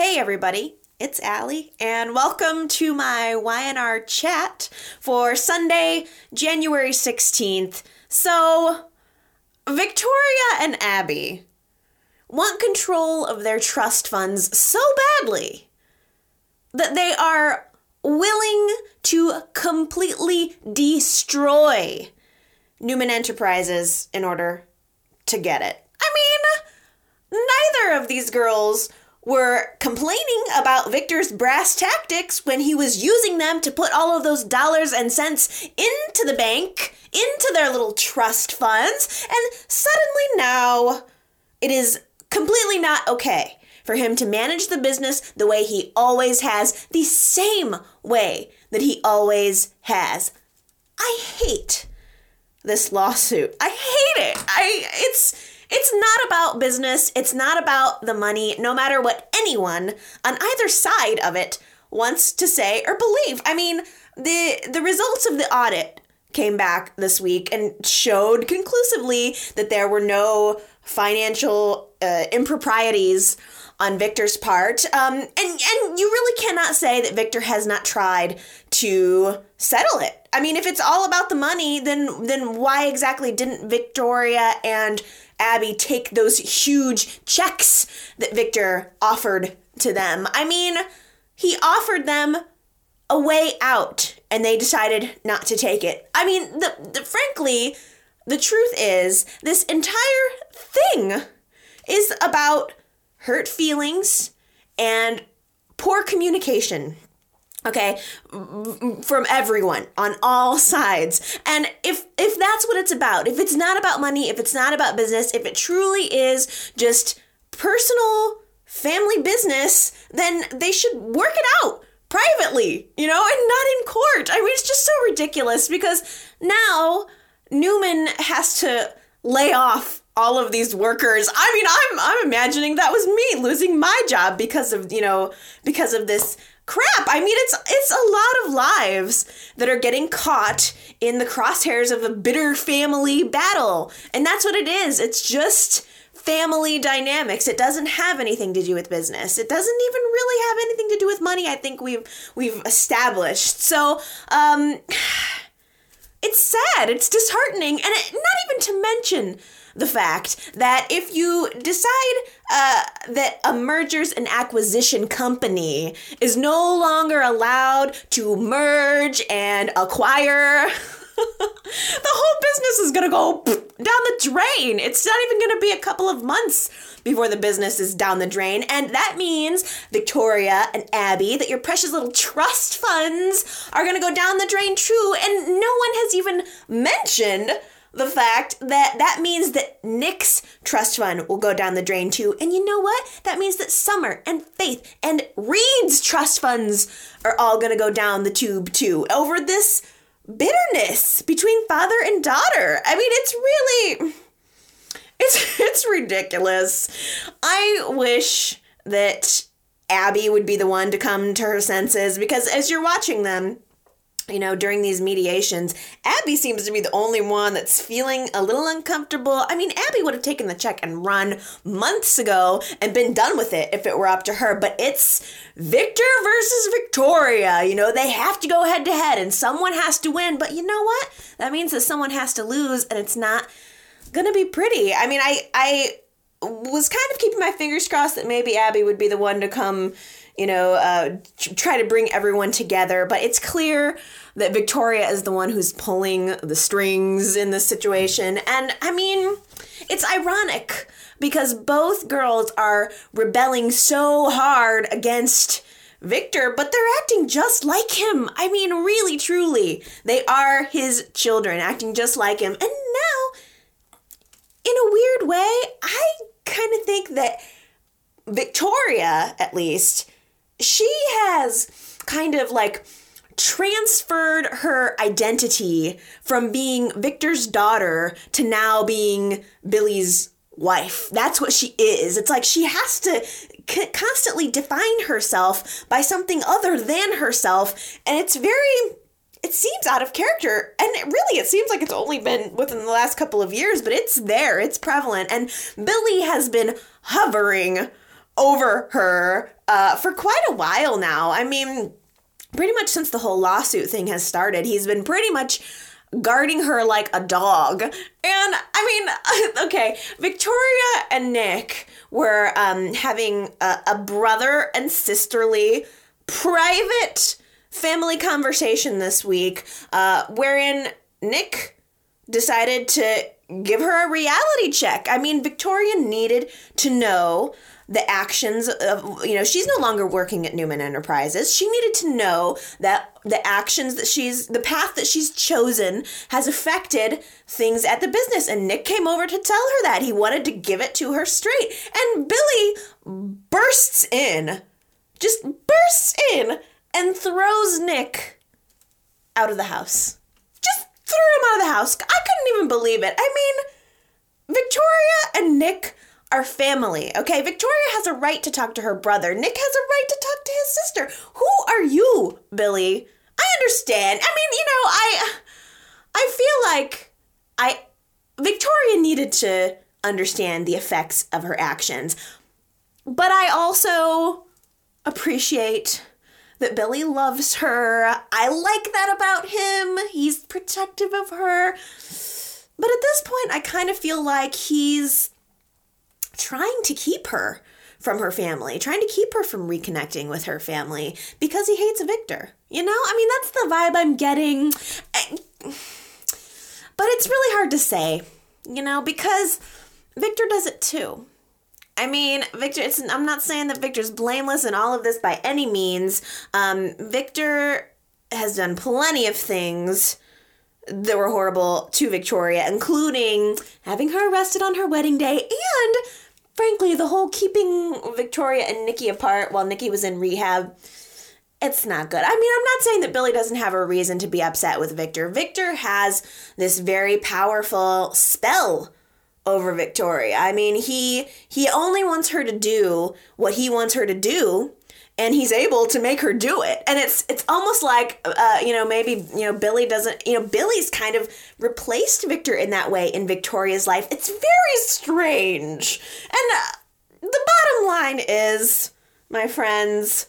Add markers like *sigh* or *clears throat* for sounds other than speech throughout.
Hey, everybody. It's Allie, and welcome to my Y&R chat for Sunday, January 16th. So, Victoria and Abby want control of their trust funds so badly that they are willing to completely destroy Newman Enterprises in order to get it. I mean, neither of these girls were complaining about Victor's brass tactics when he was using them to put all of those dollars and cents into the bank, into their little trust funds, and suddenly now it is completely not okay for him to manage the business the way he always has, the same way that he always has. I hate this lawsuit. I hate it. I it's it's not about business, it's not about the money, no matter what anyone on either side of it wants to say or believe. I mean, the the results of the audit came back this week and showed conclusively that there were no financial uh, improprieties on Victor's part. Um, and and you really cannot say that Victor has not tried to settle it. I mean, if it's all about the money, then then why exactly didn't Victoria and Abby take those huge checks that Victor offered to them? I mean, he offered them a way out and they decided not to take it. I mean, the, the frankly, the truth is this entire thing is about hurt feelings and poor communication okay from everyone on all sides. And if if that's what it's about if it's not about money if it's not about business if it truly is just personal family business then they should work it out privately you know and not in court. I mean it's just so ridiculous because now newman has to lay off all of these workers. I mean, I'm I'm imagining that was me losing my job because of, you know, because of this crap. I mean, it's it's a lot of lives that are getting caught in the crosshairs of a bitter family battle. And that's what it is. It's just family dynamics. It doesn't have anything to do with business. It doesn't even really have anything to do with money. I think we've we've established. So, um *sighs* it's sad. It's disheartening and it, not even to mention the fact that if you decide uh, that a mergers and acquisition company is no longer allowed to merge and acquire. *laughs* the whole business is gonna go down the drain. It's not even gonna be a couple of months before the business is down the drain. And that means, Victoria and Abby, that your precious little trust funds are gonna go down the drain too. And no one has even mentioned the fact that that means that Nick's trust fund will go down the drain too. And you know what? That means that Summer and Faith and Reed's trust funds are all going to go down the tube too over this bitterness between father and daughter. I mean, it's really it's it's ridiculous. I wish that Abby would be the one to come to her senses because as you're watching them, you know, during these mediations, Abby seems to be the only one that's feeling a little uncomfortable. I mean, Abby would have taken the check and run months ago and been done with it if it were up to her, but it's Victor versus Victoria. You know, they have to go head to head and someone has to win, but you know what? That means that someone has to lose and it's not to be pretty. I mean, I I was kind of keeping my fingers crossed that maybe Abby would be the one to come you know, uh, try to bring everyone together. But it's clear that Victoria is the one who's pulling the strings in this situation. And I mean, it's ironic because both girls are rebelling so hard against Victor, but they're acting just like him. I mean, really, truly. They are his children, acting just like him. And in a weird way, I kind of think that Victoria, at least, she has kind of like transferred her identity from being Victor's daughter to now being Billy's wife. That's what she is. It's like she has to c- constantly define herself by something other than herself, and it's very it seems out of character and it really it seems like it's only been within the last couple of years but it's there it's prevalent and billy has been hovering over her uh, for quite a while now. I mean, pretty much since the whole lawsuit thing has started, he's been pretty much guarding her like a dog. And I mean, *laughs* okay, Victoria and Nick were um, having a, a brother and sisterly private family conversation this week, uh, wherein Nick decided to give her a reality check. I mean, Victoria needed to know the actions of you know she's no longer working at Newman Enterprises. She needed to know that the actions that she's the path that she's chosen has affected things at the business and Nick came over to tell her that. He wanted to give it to her straight. And Billy bursts in. Just bursts in and throws Nick out of the house. Just threw him out of the house. I couldn't even believe it. I mean, Victoria and Nick are family, okay? Victoria has a right to talk to her brother. Nick has a right to talk to his sister. Who are you, Billy? I understand. I mean, you know, I I feel like I Victoria needed to understand the effects of her actions. But I also appreciate that Billy loves her. I like that about him. He's protective of her. But at this point, I kind of feel like he's trying to keep her from her family, trying to keep her from reconnecting with her family because he hates Victor. You know? I mean, that's the vibe I'm getting. Eh, but it's really hard to say, you know, because Victor does it too. I mean, Victor, it's, I'm not saying that Victor's blameless in all of this by any means. Um, Victor has done plenty of things that were horrible to Victoria, including having her arrested on her wedding day and frankly, the whole keeping Victoria and Nikki apart while Nikki was in rehab, it's not good. I mean, I'm not saying that Billy doesn't have a reason to be upset with Victor. Victor has this very powerful spell over Victoria. I mean, he he only wants her to do what he wants her to do and he's able to make her do it. And it's it's almost like uh, you know maybe you know billy doesn't you know billy's kind of replaced victor in that way in victoria's life. It's very strange. And uh, the bottom line is my friends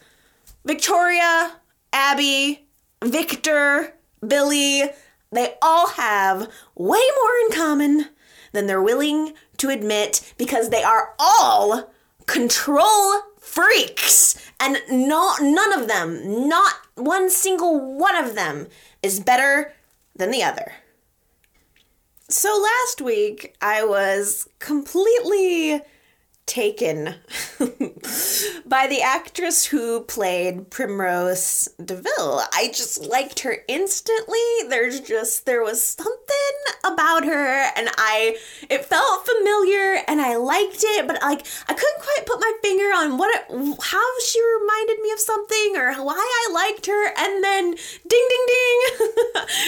victoria abby victor billy they all have way more in common than they're willing to admit because they are all control freaks. And no none of them not one single one of them is better than the other. So last week i was completely taken *laughs* by the actress who played Primrose DeVille. I just liked her instantly. There's just there was something about her and I it felt familiar and I liked it, but like I couldn't quite put my finger on what it, how she reminded me of something or why I liked her and then ding ding ding *laughs*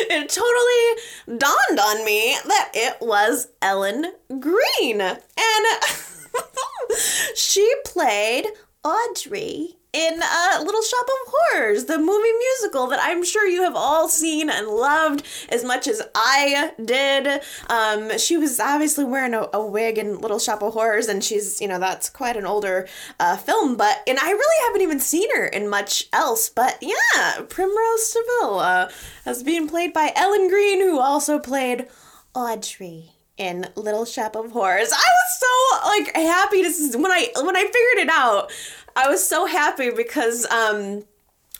it totally dawned on me that it was Ellen Greene. And *laughs* *laughs* she played Audrey in uh, Little Shop of Horrors, the movie musical that I'm sure you have all seen and loved as much as I did. Um, she was obviously wearing a, a, wig in Little Shop of Horrors, and she's, you know, that's quite an older uh, film, but, and I really haven't even seen her in much else, but yeah, Primrose DeVille uh, as being played by Ellen Greene, who also played Audrey in Little Shop of Horrors. I was so like happy to when I when I figured it out. I was so happy because um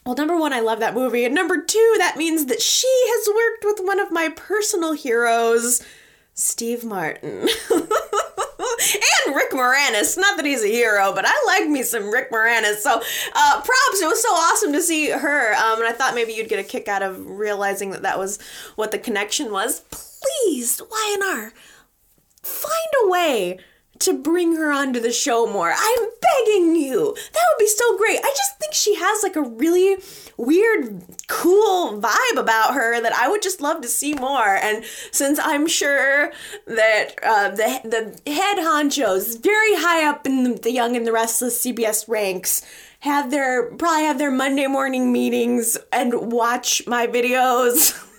well, number one, I love that movie. And number two, that means that she has worked with one of my personal heroes, Steve Martin. *laughs* and Rick Moranis. Not that he's a hero, but I like me some Rick Moranis. So uh, props. It was so awesome to see her. Um, and I thought maybe you'd get a kick out of realizing that that was what the connection was. Please, Y&R, find a way to bring her onto the show more. I'm begging you. That would be so great. I just think she has like a really weird, cool vibe about her that I would just love to see more. And since I'm sure that uh, the the head honchos, very high up in the, the Young and the Restless CBS ranks, have their probably have their Monday morning meetings and watch my videos. *laughs*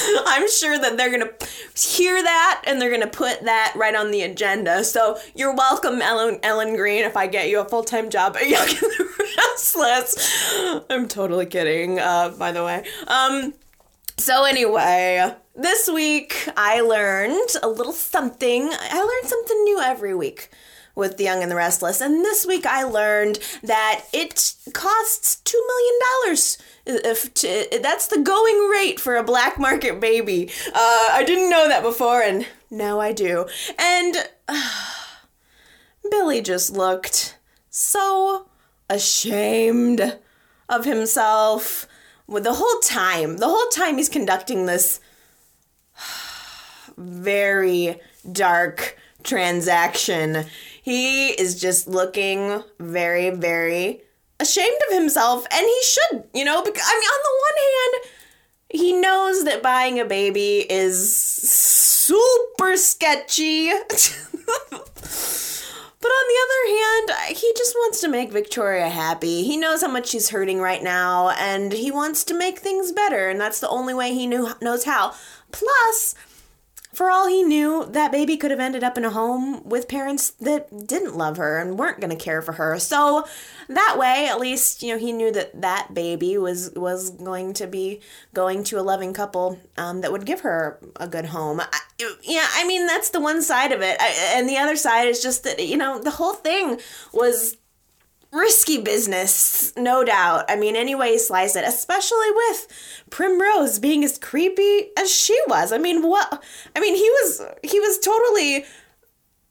*laughs* I'm sure that they're going to hear that and they're going to put that right on the agenda. So you're welcome, Ellen, Ellen Greene, if I get you a full time job at *laughs* Young and the Restless. I'm totally kidding, uh, by the way. Um, so, anyway, this week I learned a little something. I learned something new every week with The Young and the Restless. And this week I learned that it costs $2 million. If to, that's the going rate for a black market baby. Uh, I didn't know that before, and now I do. And uh, *sighs* Billy just looked so ashamed of himself with the whole time. The whole time he's conducting this *sighs* very dark transaction. He is just looking very, very ashamed of himself, and he should, you know, because I mean, on the one hand, he knows that buying a baby is super sketchy. *laughs* But on the other hand, he just wants to make Victoria happy. He knows how much she's hurting right now, and he wants to make things better, and that's the only way he knew knows how. Plus, for all he knew, that baby could have ended up in a home with parents that didn't love her and weren't going to care for her. So that way, at least, you know, he knew that that baby was was going to be going to a loving couple um, that would give her a good home. I, yeah, I mean, that's the one side of it. I, and the other side is just that, you know, the whole thing was risky business, no doubt. I mean, any way you slice it, especially with Primrose being as creepy as she was. I mean, what? I mean, he was he was totally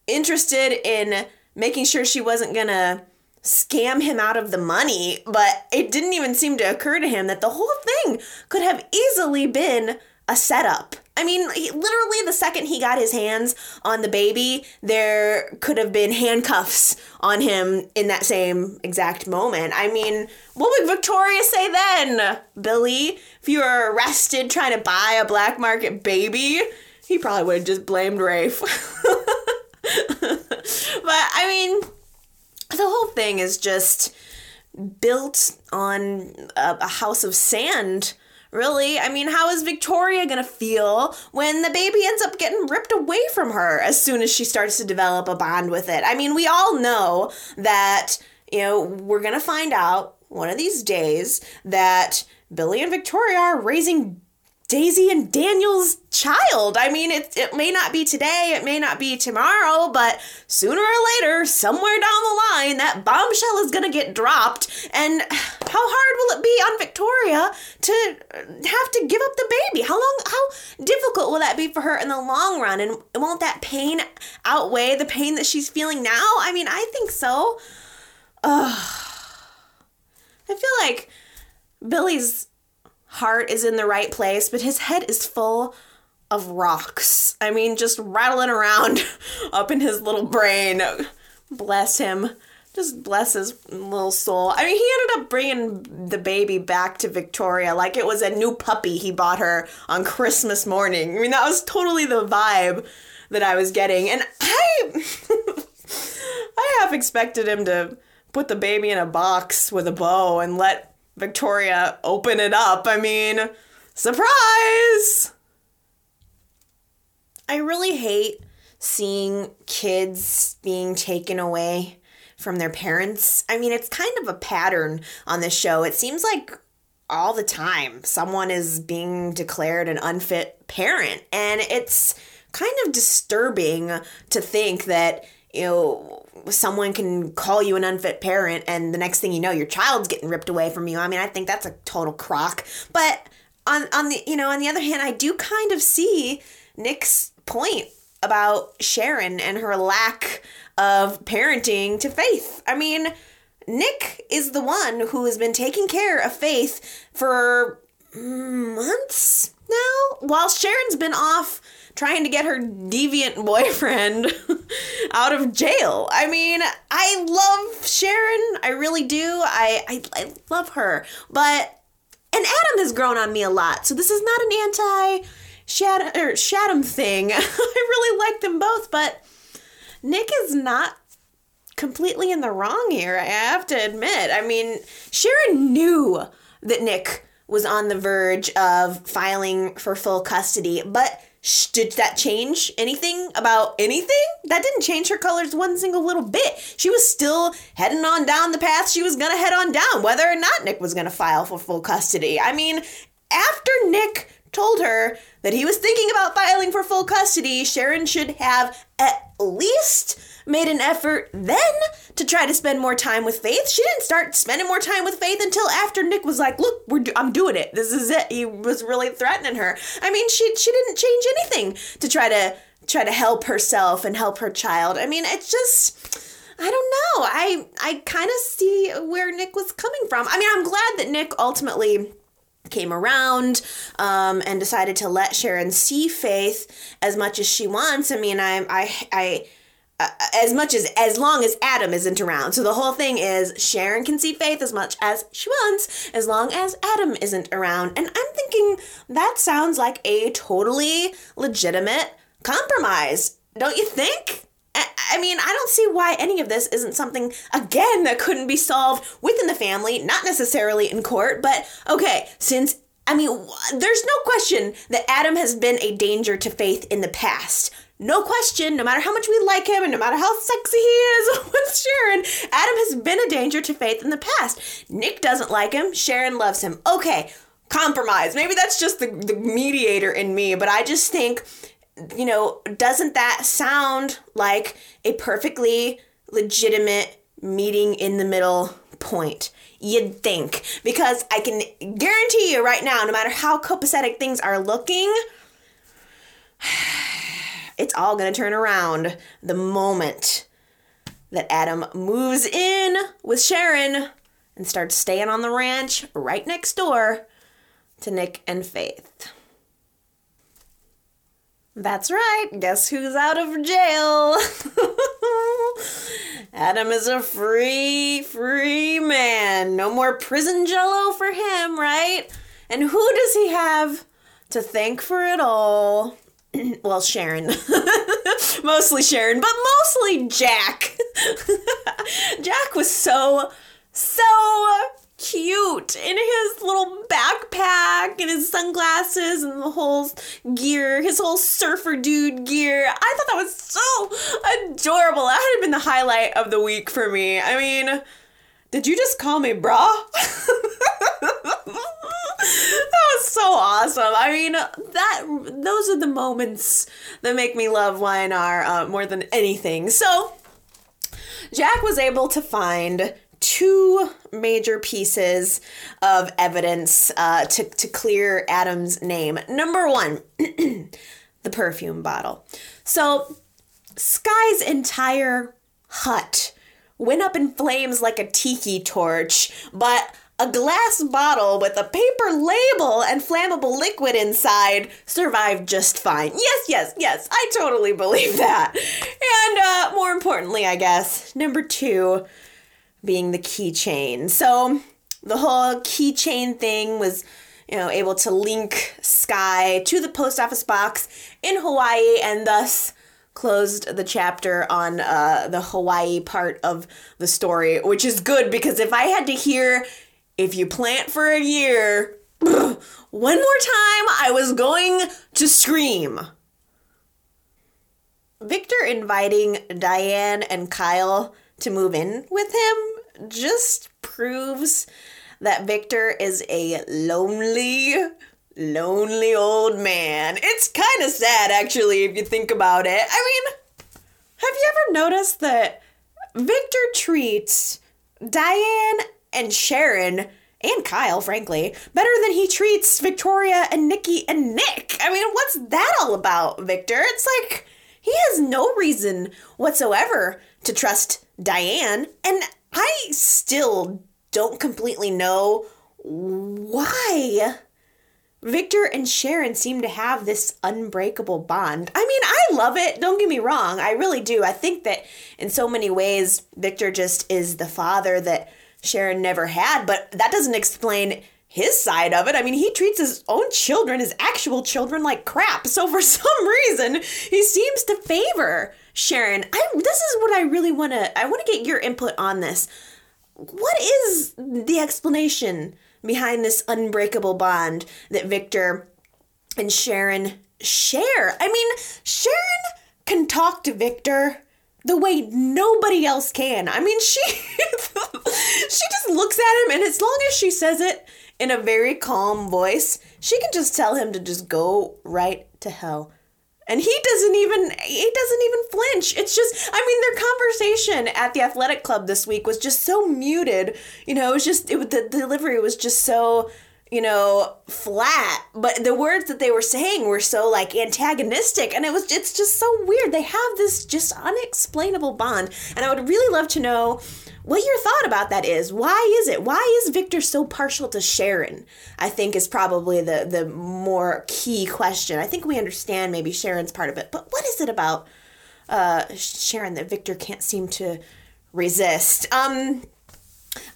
interested in making sure she wasn't gonna scam him out of the money, but it didn't even seem to occur to him that the whole thing could have easily been a setup. I mean, he, literally, the second he got his hands on the baby, there could have been handcuffs on him in that same exact moment. I mean, what would Victoria say then, Billy? If you were arrested trying to buy a black market baby, he probably would have just blamed Rafe. *laughs* but I mean, the whole thing is just built on a, a house of sand Really? I mean, how is Victoria gonna feel when the baby ends up getting ripped away from her as soon as she starts to develop a bond with it? I mean, we all know that, you know, we're gonna find out one of these days that Billy and Victoria are raising Daisy and Daniel's child. I mean, it, it may not be today, it may not be tomorrow, but sooner or later, somewhere down the line, that bombshell is going to get dropped. And how hard will it be on Victoria to have to give up the baby? How long, how difficult will that be for her in the long run? And won't that pain outweigh the pain that she's feeling now? I mean, I think so. Ugh. I feel like Billy's heart is in the right place, but his head is full of rocks. I mean, just rattling around *laughs* up in his little brain. Bless him. Just bless his little soul. I mean, he ended up bringing the baby back to Victoria like it was a new puppy he bought her on Christmas morning. I mean, that was totally the vibe that I was getting. And I *laughs* I half expected him to put the baby in a box with a bow and let Victoria open it up. I mean, surprise! I really hate seeing kids being taken away from their parents. I mean, it's kind of a pattern on this show. It seems like all the time someone is being declared an unfit parent, and it's kind of disturbing to think that you know someone can call you an unfit parent and the next thing you know your child's getting ripped away from you. I mean i think that's a total crock. But on on the you know on the other hand i do kind of see nick's point about sharon and her lack of parenting to faith. I mean nick is the one who has been taking care of faith for months now while sharon's been off trying to get her deviant boyfriend *laughs* out of jail. I mean, I love Sharon. I really do. I, I, I love her. But, and Adam has grown on me a lot. So this is not an anti Shad- or thing. *laughs* I really like them both, but Nick is not completely in the wrong here. I have to admit. I mean, Sharon knew that Nick was on the verge of filing for full custody, but sh- did that change anything about anything? That didn't change her colors one single little bit. She was still heading on down the path she was gonna head on down, whether or not Nick was gonna file for full custody. I mean, after Nick told her that he was thinking about filing for full custody, Sharon should have at least made an effort then to try to spend more time with Faith. She didn't start spending more time with Faith until after Nick was like, "Look, we're do- I'm doing it. This is it." He was really threatening her. I mean, she she didn't change anything to try to try to help herself and help her child. I mean, it's just I don't know. I I kind of see where Nick was coming from. I mean, I'm glad that Nick ultimately came around um, and decided to let Sharon see Faith as much as she wants. I mean, I I I. Uh, as much as as long as Adam isn't around. So the whole thing is Sharon can see Faith as much as she wants as long as Adam isn't around. And I'm thinking that sounds like a totally legitimate compromise. Don't you think? I mean, I don't see why any of this isn't something, again, that couldn't be solved within the family, not necessarily in court, but okay, since, I mean, there's no question that Adam has been a danger to Faith in the past. No question, no matter how much we like him and no matter how sexy he is *laughs* with Sharon, Adam has been a danger to Faith in the past. Nick doesn't like him, Sharon loves him. Okay, compromise. Maybe that's just the, the mediator in me, but I just think you know, doesn't that sound like a perfectly legitimate meeting in the middle point? You'd think. Because I can guarantee you right now, no matter how copacetic things are looking, *sighs* it's all going to turn around the moment that Adam moves in with Sharon and starts staying on the ranch right next door to Nick and Faith. That's right. Guess who's out of jail? *laughs* Adam is a free, free man. No more prison jello for him, right? And who does he have to thank for it all? *clears throat* well, Sharon. *laughs* mostly Sharon, but mostly Jack. *laughs* Jack was so, so cute in his little backpack and his sunglasses and the whole gear, his whole surfer dude gear. I thought that was so adorable. That had been the highlight of the week for me. I mean, did you just call me brah? *laughs* that was so awesome. I mean, that those are the moments that make me love Y&R uh, more than anything. So, Jack was able to find two major pieces of evidence uh, to, to clear Adam's name. Number one, *clears throat* the perfume bottle. So, Skye's entire hut went up in flames like a tiki torch, but a glass bottle with a paper label and flammable liquid inside survived just fine. Yes, yes, yes, I totally believe that. And uh, more importantly, I guess, number two, being the keychain. So the whole keychain thing was, you know, able to link Skye to the post office box in Hawaii and thus closed the chapter on uh, the Hawaii part of the story, which is good because if I had to hear if you plant for a year, *laughs* one more time, I was going to scream. Victor inviting Diane and Kyle to move in with him just proves that Victor is a lonely, lonely old man. It's kind of sad, actually, if you think about it. I mean, have you ever noticed that Victor treats Diane and Sharon and Kyle, frankly, better than he treats Victoria and Nikki and Nick? I mean, what's that all about, Victor? It's like he has no reason whatsoever to trust Diane, and I still don't completely know why Victor and Sharon seem to have this unbreakable bond. I mean, I love it. Don't get me wrong. I really do. I think that in so many ways, Victor just is the father that Sharon never had, but that doesn't explain his side of it. I mean, he treats his own children, his actual children, like crap. So for *laughs* some reason, he seems to favor Sharon. I this is what I really want to I want to get your input on this. What is the explanation behind this unbreakable bond that Victor and Sharon share. I mean, Sharon can talk to Victor the way nobody else can. I mean, she *laughs* she just looks at him and as long as she says it in a very calm voice, she can just tell him to just go right to hell. And he doesn't even he doesn't even flinch. It's just I mean their conversation at the athletic club this week was just so muted. You know, it was just it the delivery was just so you know, flat, but the words that they were saying were so like antagonistic and it was it's just so weird. They have this just unexplainable bond. And I would really love to know what your thought about that is. Why is it? Why is Victor so partial to Sharon? I think is probably the the more key question. I think we understand maybe Sharon's part of it, but what is it about uh Sharon that Victor can't seem to resist? Um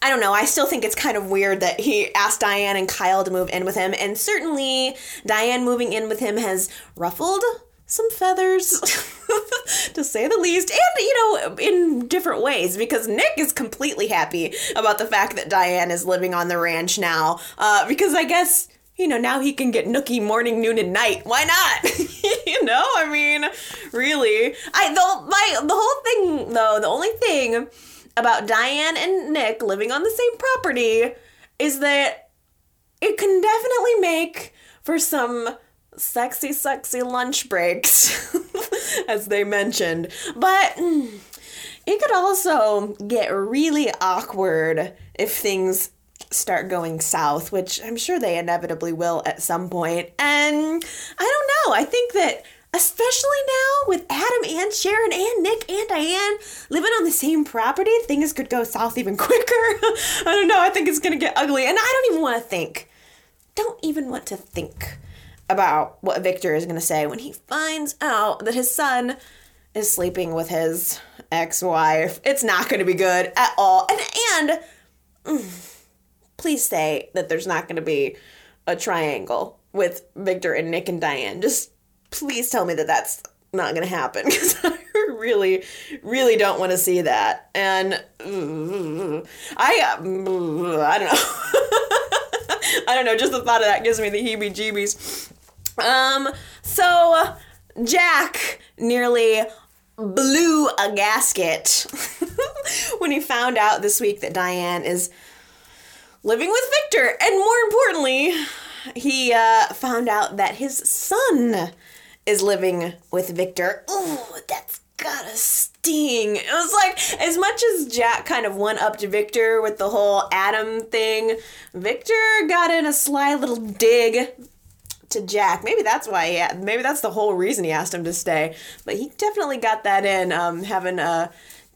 I don't know. I still think it's kind of weird that he asked Diane and Kyle to move in with him. And certainly, Diane moving in with him has ruffled some feathers, *laughs* to say the least. And, you know, in different ways, because Nick is completely happy about the fact that Diane is living on the ranch now. Uh, because I guess you know, now he can get nookie morning, noon, and night. Why not? *laughs* you know, I mean, really. I the my the whole thing though, the only thing about Diane and Nick living on the same property is that it can definitely make for some sexy, sexy lunch breaks, *laughs* as they mentioned. But mm, it could also get really awkward if things start going south, which I'm sure they inevitably will at some point. And I don't know. I think that especially now with Adam and Sharon and Nick and Diane living on the same property, things could go south even *laughs* quicker. I don't know. I think it's going to get ugly. And I don't even want to think, don't even want to think about what Victor is going to say when he finds out that his son is sleeping with his ex-wife. It's not going to be good at all. And and mm, please say that there's not going to be a triangle with Victor and Nick and Diane. Just please tell me that that's not going to happen *laughs* because I really, really don't want to see that. And I, I don't know. *laughs* I don't know. Just the thought of that gives me the heebie-jeebies. Um. So Jack nearly blew a gasket *laughs* when he found out this week that Diane is living with Victor, and more importantly, he uh, found out that his son is living with Victor. Ooh, that's gotta sting. It was like, as much as Jack kind of went up to Victor with the whole Adam thing, Victor got in a sly little dig to Jack. Maybe that's why he had, maybe that's the whole reason he asked him to stay. But he definitely got that in, um, having uh,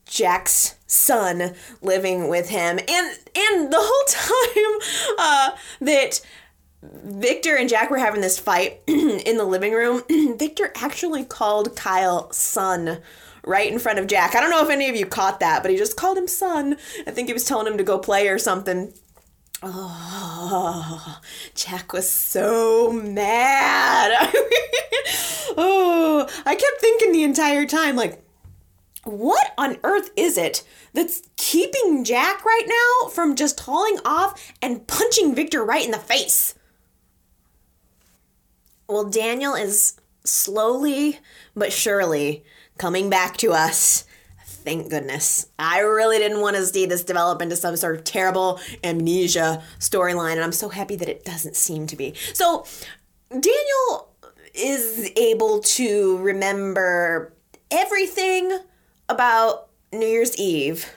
Jack's son living with him. And and the whole *laughs* time uh, that Victor and Jack were having this fight *clears throat* in the living room. *clears throat* Victor actually called Kyle son right in front of Jack. I don't know if any of you caught that, but he just called him son. I think he was telling him to go play or something. Oh, Jack was so mad. *laughs* oh, I kept thinking the entire time, like, what on earth is it that's keeping Jack right now from just hauling off and punching Victor right in the face? Well, Daniel is slowly but surely coming back to us. Thank goodness. I really didn't want to see this develop into some sort of terrible amnesia storyline, and I'm so happy that it doesn't seem to be. So, Daniel is able to remember everything about New Year's Eve,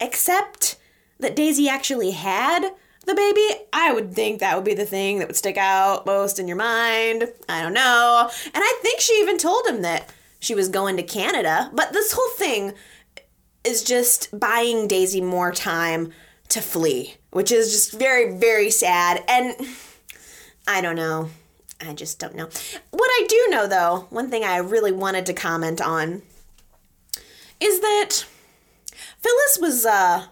except that Daisy actually had the baby, I would think that would be the thing that would stick out most in your mind. I don't know. And I think she even told him that she was going to Canada. But this whole thing is just buying Daisy more time to flee, which is just very, very sad. And I don't know. I just don't know. What I do know, though, one thing I really wanted to comment on is that Phyllis was uh,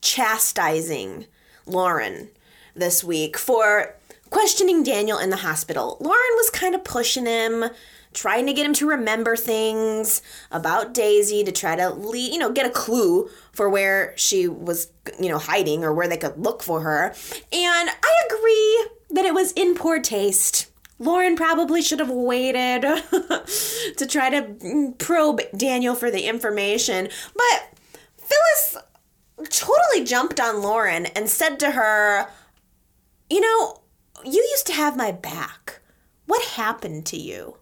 chastising Lauren this week for questioning Daniel in the hospital. Lauren was kind of pushing him trying to get him to remember things about Daisy to try to lead, you know, get a clue for where she was, you know, hiding or where they could look for her. And I agree that it was in poor taste. Lauren probably should have waited *laughs* to try to mm, probe Daniel for the information. But Phyllis totally jumped on Lauren and said to her, You know, you used to have my back. What happened to you?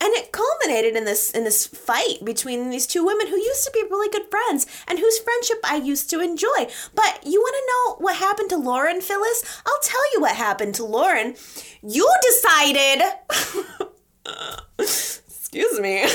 And it culminated in this in this fight between these two women who used to be really good friends and whose friendship I used to enjoy. But you want to know what happened to Lauren, Phyllis? I'll tell you what happened to Lauren. You decided *laughs* Excuse me. *laughs*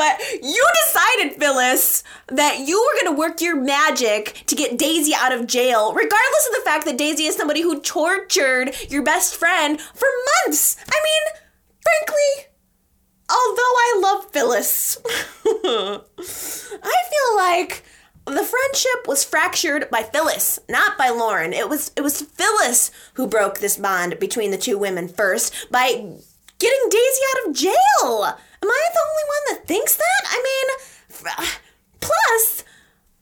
but you decided, Phyllis, that you were going to work your magic to get Daisy out of jail, regardless of the fact that Daisy is somebody who tortured your best friend for months. I mean, frankly, although I love Phyllis, *laughs* I feel like the friendship was fractured by Phyllis, not by Lauren. It was it was Phyllis who broke this bond between the two women first by getting Daisy out of jail. Am I the only one that thinks that? I mean, plus,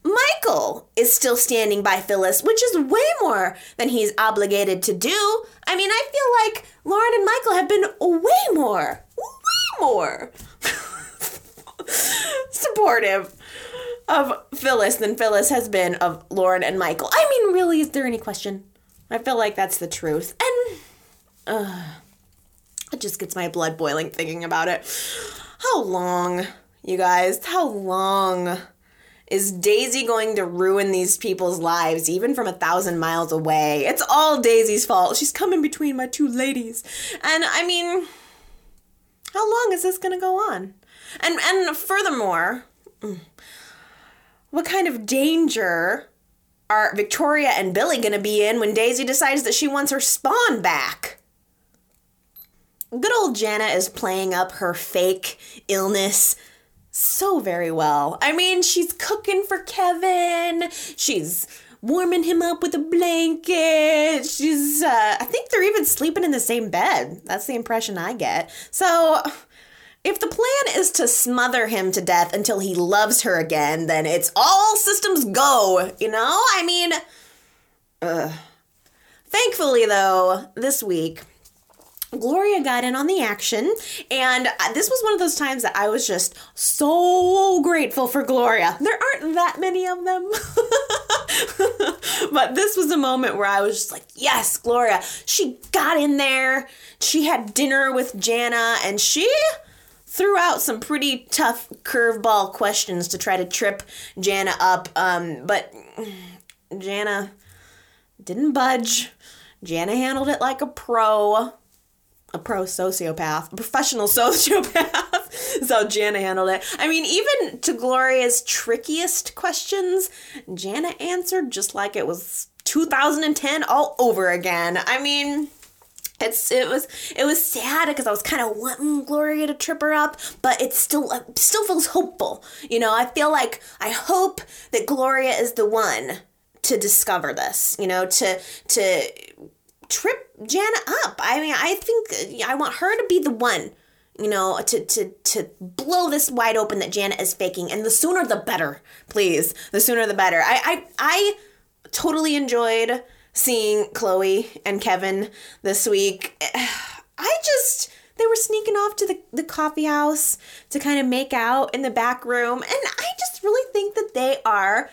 Michael is still standing by Phyllis, which is way more than he's obligated to do. I mean, I feel like Lauren and Michael have been way more, way more *laughs* supportive of Phyllis than Phyllis has been of Lauren and Michael. I mean, really, is there any question? I feel like that's the truth. And, uh, it just gets my blood boiling thinking about it. How long, you guys, how long is Daisy going to ruin these people's lives, even from a thousand miles away? It's all Daisy's fault. She's coming between my two ladies. And I mean, how long is this going to go on? And and furthermore, what kind of danger are Victoria and Billy going to be in when Daisy decides that she wants her spawn back? Good old Jana is playing up her fake illness so very well. I mean, she's cooking for Kevin. She's warming him up with a blanket. She's uh I think they're even sleeping in the same bed. That's the impression I get. So if the plan is to smother him to death until he loves her again, then it's all systems go, you know? I mean, uh, thankfully though, this week Gloria got in on the action, and this was one of those times that I was just so grateful for Gloria. There aren't that many of them, *laughs* but this was a moment where I was just like, yes, Gloria. She got in there, she had dinner with Jana, and she threw out some pretty tough curveball questions to try to trip Jana up, um, but Jana didn't budge. Jana handled it like a pro a pro sociopath, a professional *laughs* sociopath. so Jana handled it. I mean, even to Gloria's trickiest questions, Jana answered just like it was 2010 all over again. I mean, it's it was it was sad because I was kind of wanting Gloria to trip her up, but it still uh, still feels hopeful. You know, I feel like I hope that Gloria is the one to discover this. You know, to to trip Jana up. I mean, I think uh, I want her to be the one, you know, to to to blow this wide open that Jana is faking, and the sooner the better, please. The sooner the better. I I I totally enjoyed seeing Chloe and Kevin this week. *sighs* I just they were sneaking off to the, the coffee house to kind of make out in the back room, and I just really think that they are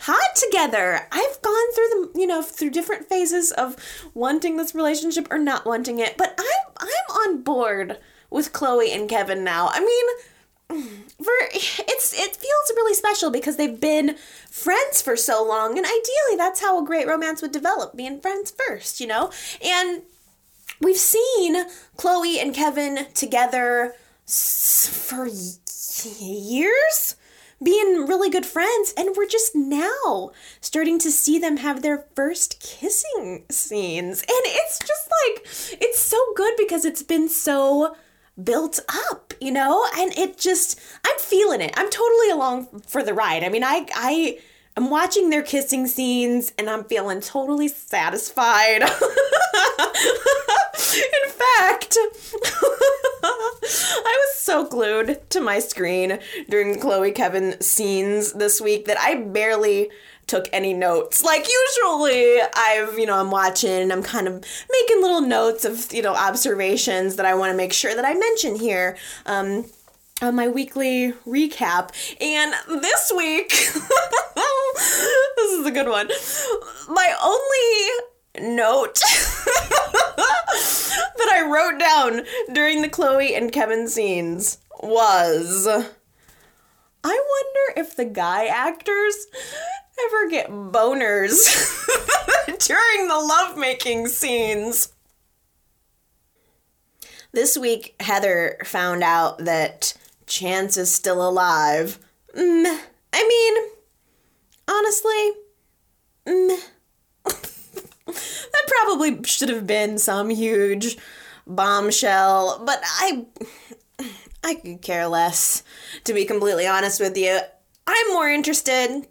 hot together. I've gone through the, you know, through different phases of wanting this relationship or not wanting it, but I'm I'm on board with Chloe and Kevin now. I mean, *clears throat* for it's it feels really special because they've been friends for so long and ideally that's how a great romance would develop, being friends first, you know? And we've seen Chloe and Kevin together for years being really good friends and we're just now starting to see them have their first kissing scenes. And it's just like it's so good because it's been so built up you know? And it just i'm feeling it. I'm totally along for the ride. I mean i i i'm watching their kissing scenes and i'm feeling totally satisfied *laughs* In fact, *laughs* I was so glued to my screen during Chloe Kevin scenes this week that I barely took any notes. Like usually I've, you know, I'm watching and I'm kind of making little notes of, you know, observations that I want to make sure that I mention here. Um on my weekly recap. And this week, *laughs* this is a good one. My only note *laughs* that I wrote down during the Chloe and Kevin scenes was I wonder if the guy actors ever get boners *laughs* during the lovemaking scenes. This week, Heather found out that Chance is still alive. Mm, I mean, honestly, mm, *laughs* that probably should have been some huge bombshell, but I I could care less to be completely honest with you. I'm more interested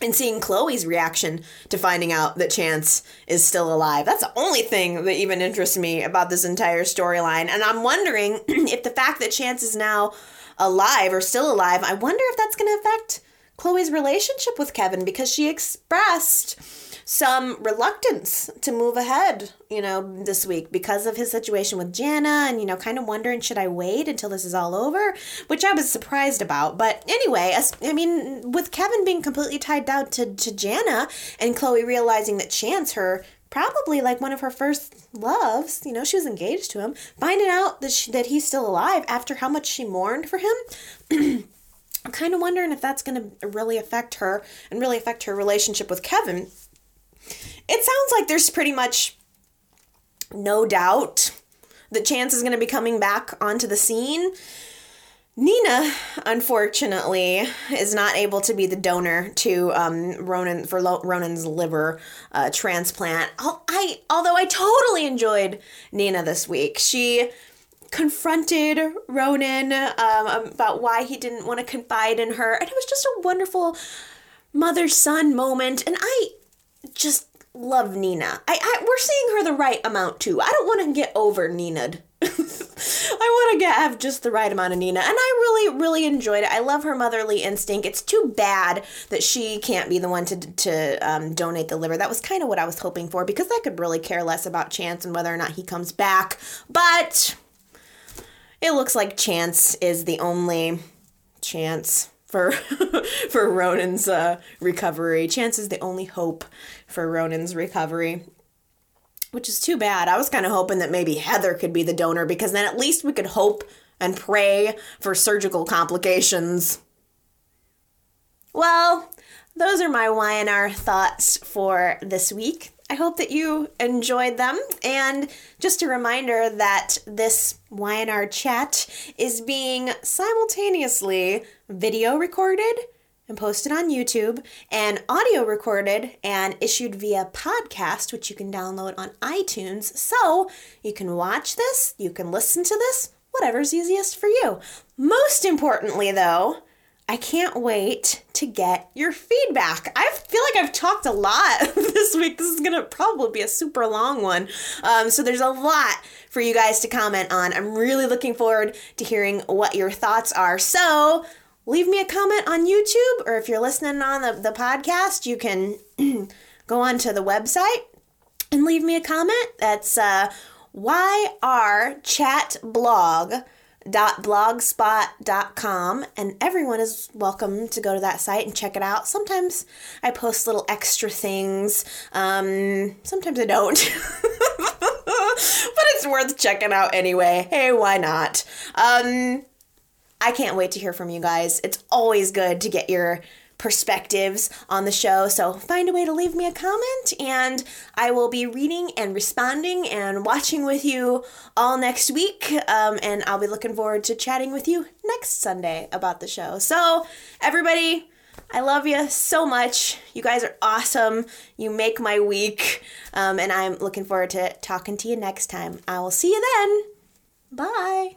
in seeing Chloe's reaction to finding out that Chance is still alive. That's the only thing that even interests me about this entire storyline. And I'm wondering *clears throat* if the fact that Chance is now alive or still alive, I wonder if that's going to affect Chloe's relationship with Kevin because she expressed some reluctance to move ahead, you know, this week because of his situation with Jana and, you know, kind of wondering, should I wait until this is all over? Which I was surprised about. But anyway, I mean, with Kevin being completely tied down to, to Jana and Chloe realizing that Chance, her probably like one of her first loves, you know, she was engaged to him, finding out that, she, that he's still alive after how much she mourned for him. *clears throat* I'm kind of wondering if that's going to really affect her and really affect her relationship with Kevin it sounds like there's pretty much no doubt that Chance is going to be coming back onto the scene. Nina, unfortunately, is not able to be the donor to um, Ronan for Lo- Ronan's liver uh, transplant. I, although I totally enjoyed Nina this week. She confronted Ronan um, about why he didn't want to confide in her, and it was just a wonderful mother son moment. And I just love Nina. I, I we're seeing her the right amount too. I don't want to get over Nina. *laughs* I want to get have just the right amount of Nina, and I really, really enjoyed it. I love her motherly instinct. It's too bad that she can't be the one to to um, donate the liver. That was kind of what I was hoping for because I could really care less about Chance and whether or not he comes back. But it looks like Chance is the only chance for *laughs* for Ronan's uh, recovery. Chance is the only hope for Ronan's recovery. Which is too bad. I was kind of hoping that maybe Heather could be the donor because then at least we could hope and pray for surgical complications. Well, those are my Y&R thoughts for this week. I hope that you enjoyed them. And just a reminder that this Y&R chat is being simultaneously video recorded and posted on YouTube, and audio recorded and issued via podcast, which you can download on iTunes. So you can watch this, you can listen to this, whatever's easiest for you. Most importantly, though, I can't wait to get your feedback. I feel like I've talked a lot *laughs* this week. This is going to probably be a super long one. Um, so there's a lot for you guys to comment on. I'm really looking forward to hearing what your thoughts are. So leave me a comment on YouTube, or if you're listening on the, the podcast, you can *clears throat* go onto the website and leave me a comment. That's uh, yrchatblog blogspot.com and everyone is welcome to go to that site and check it out. Sometimes i post little extra things. Um, sometimes i don't. *laughs* But it's worth checking out anyway. Hey why not? Um, i can't wait to hear from you guys it's always good to get your perspectives on the show. So find a way to leave me a comment, and I will be reading and responding and watching with you all next week. Um, and I'll be looking forward to chatting with you next Sunday about the show. So, everybody, I love you so much. You guys are awesome. You make my week. Um, and I'm looking forward to talking to you next time. I will see you then. Bye.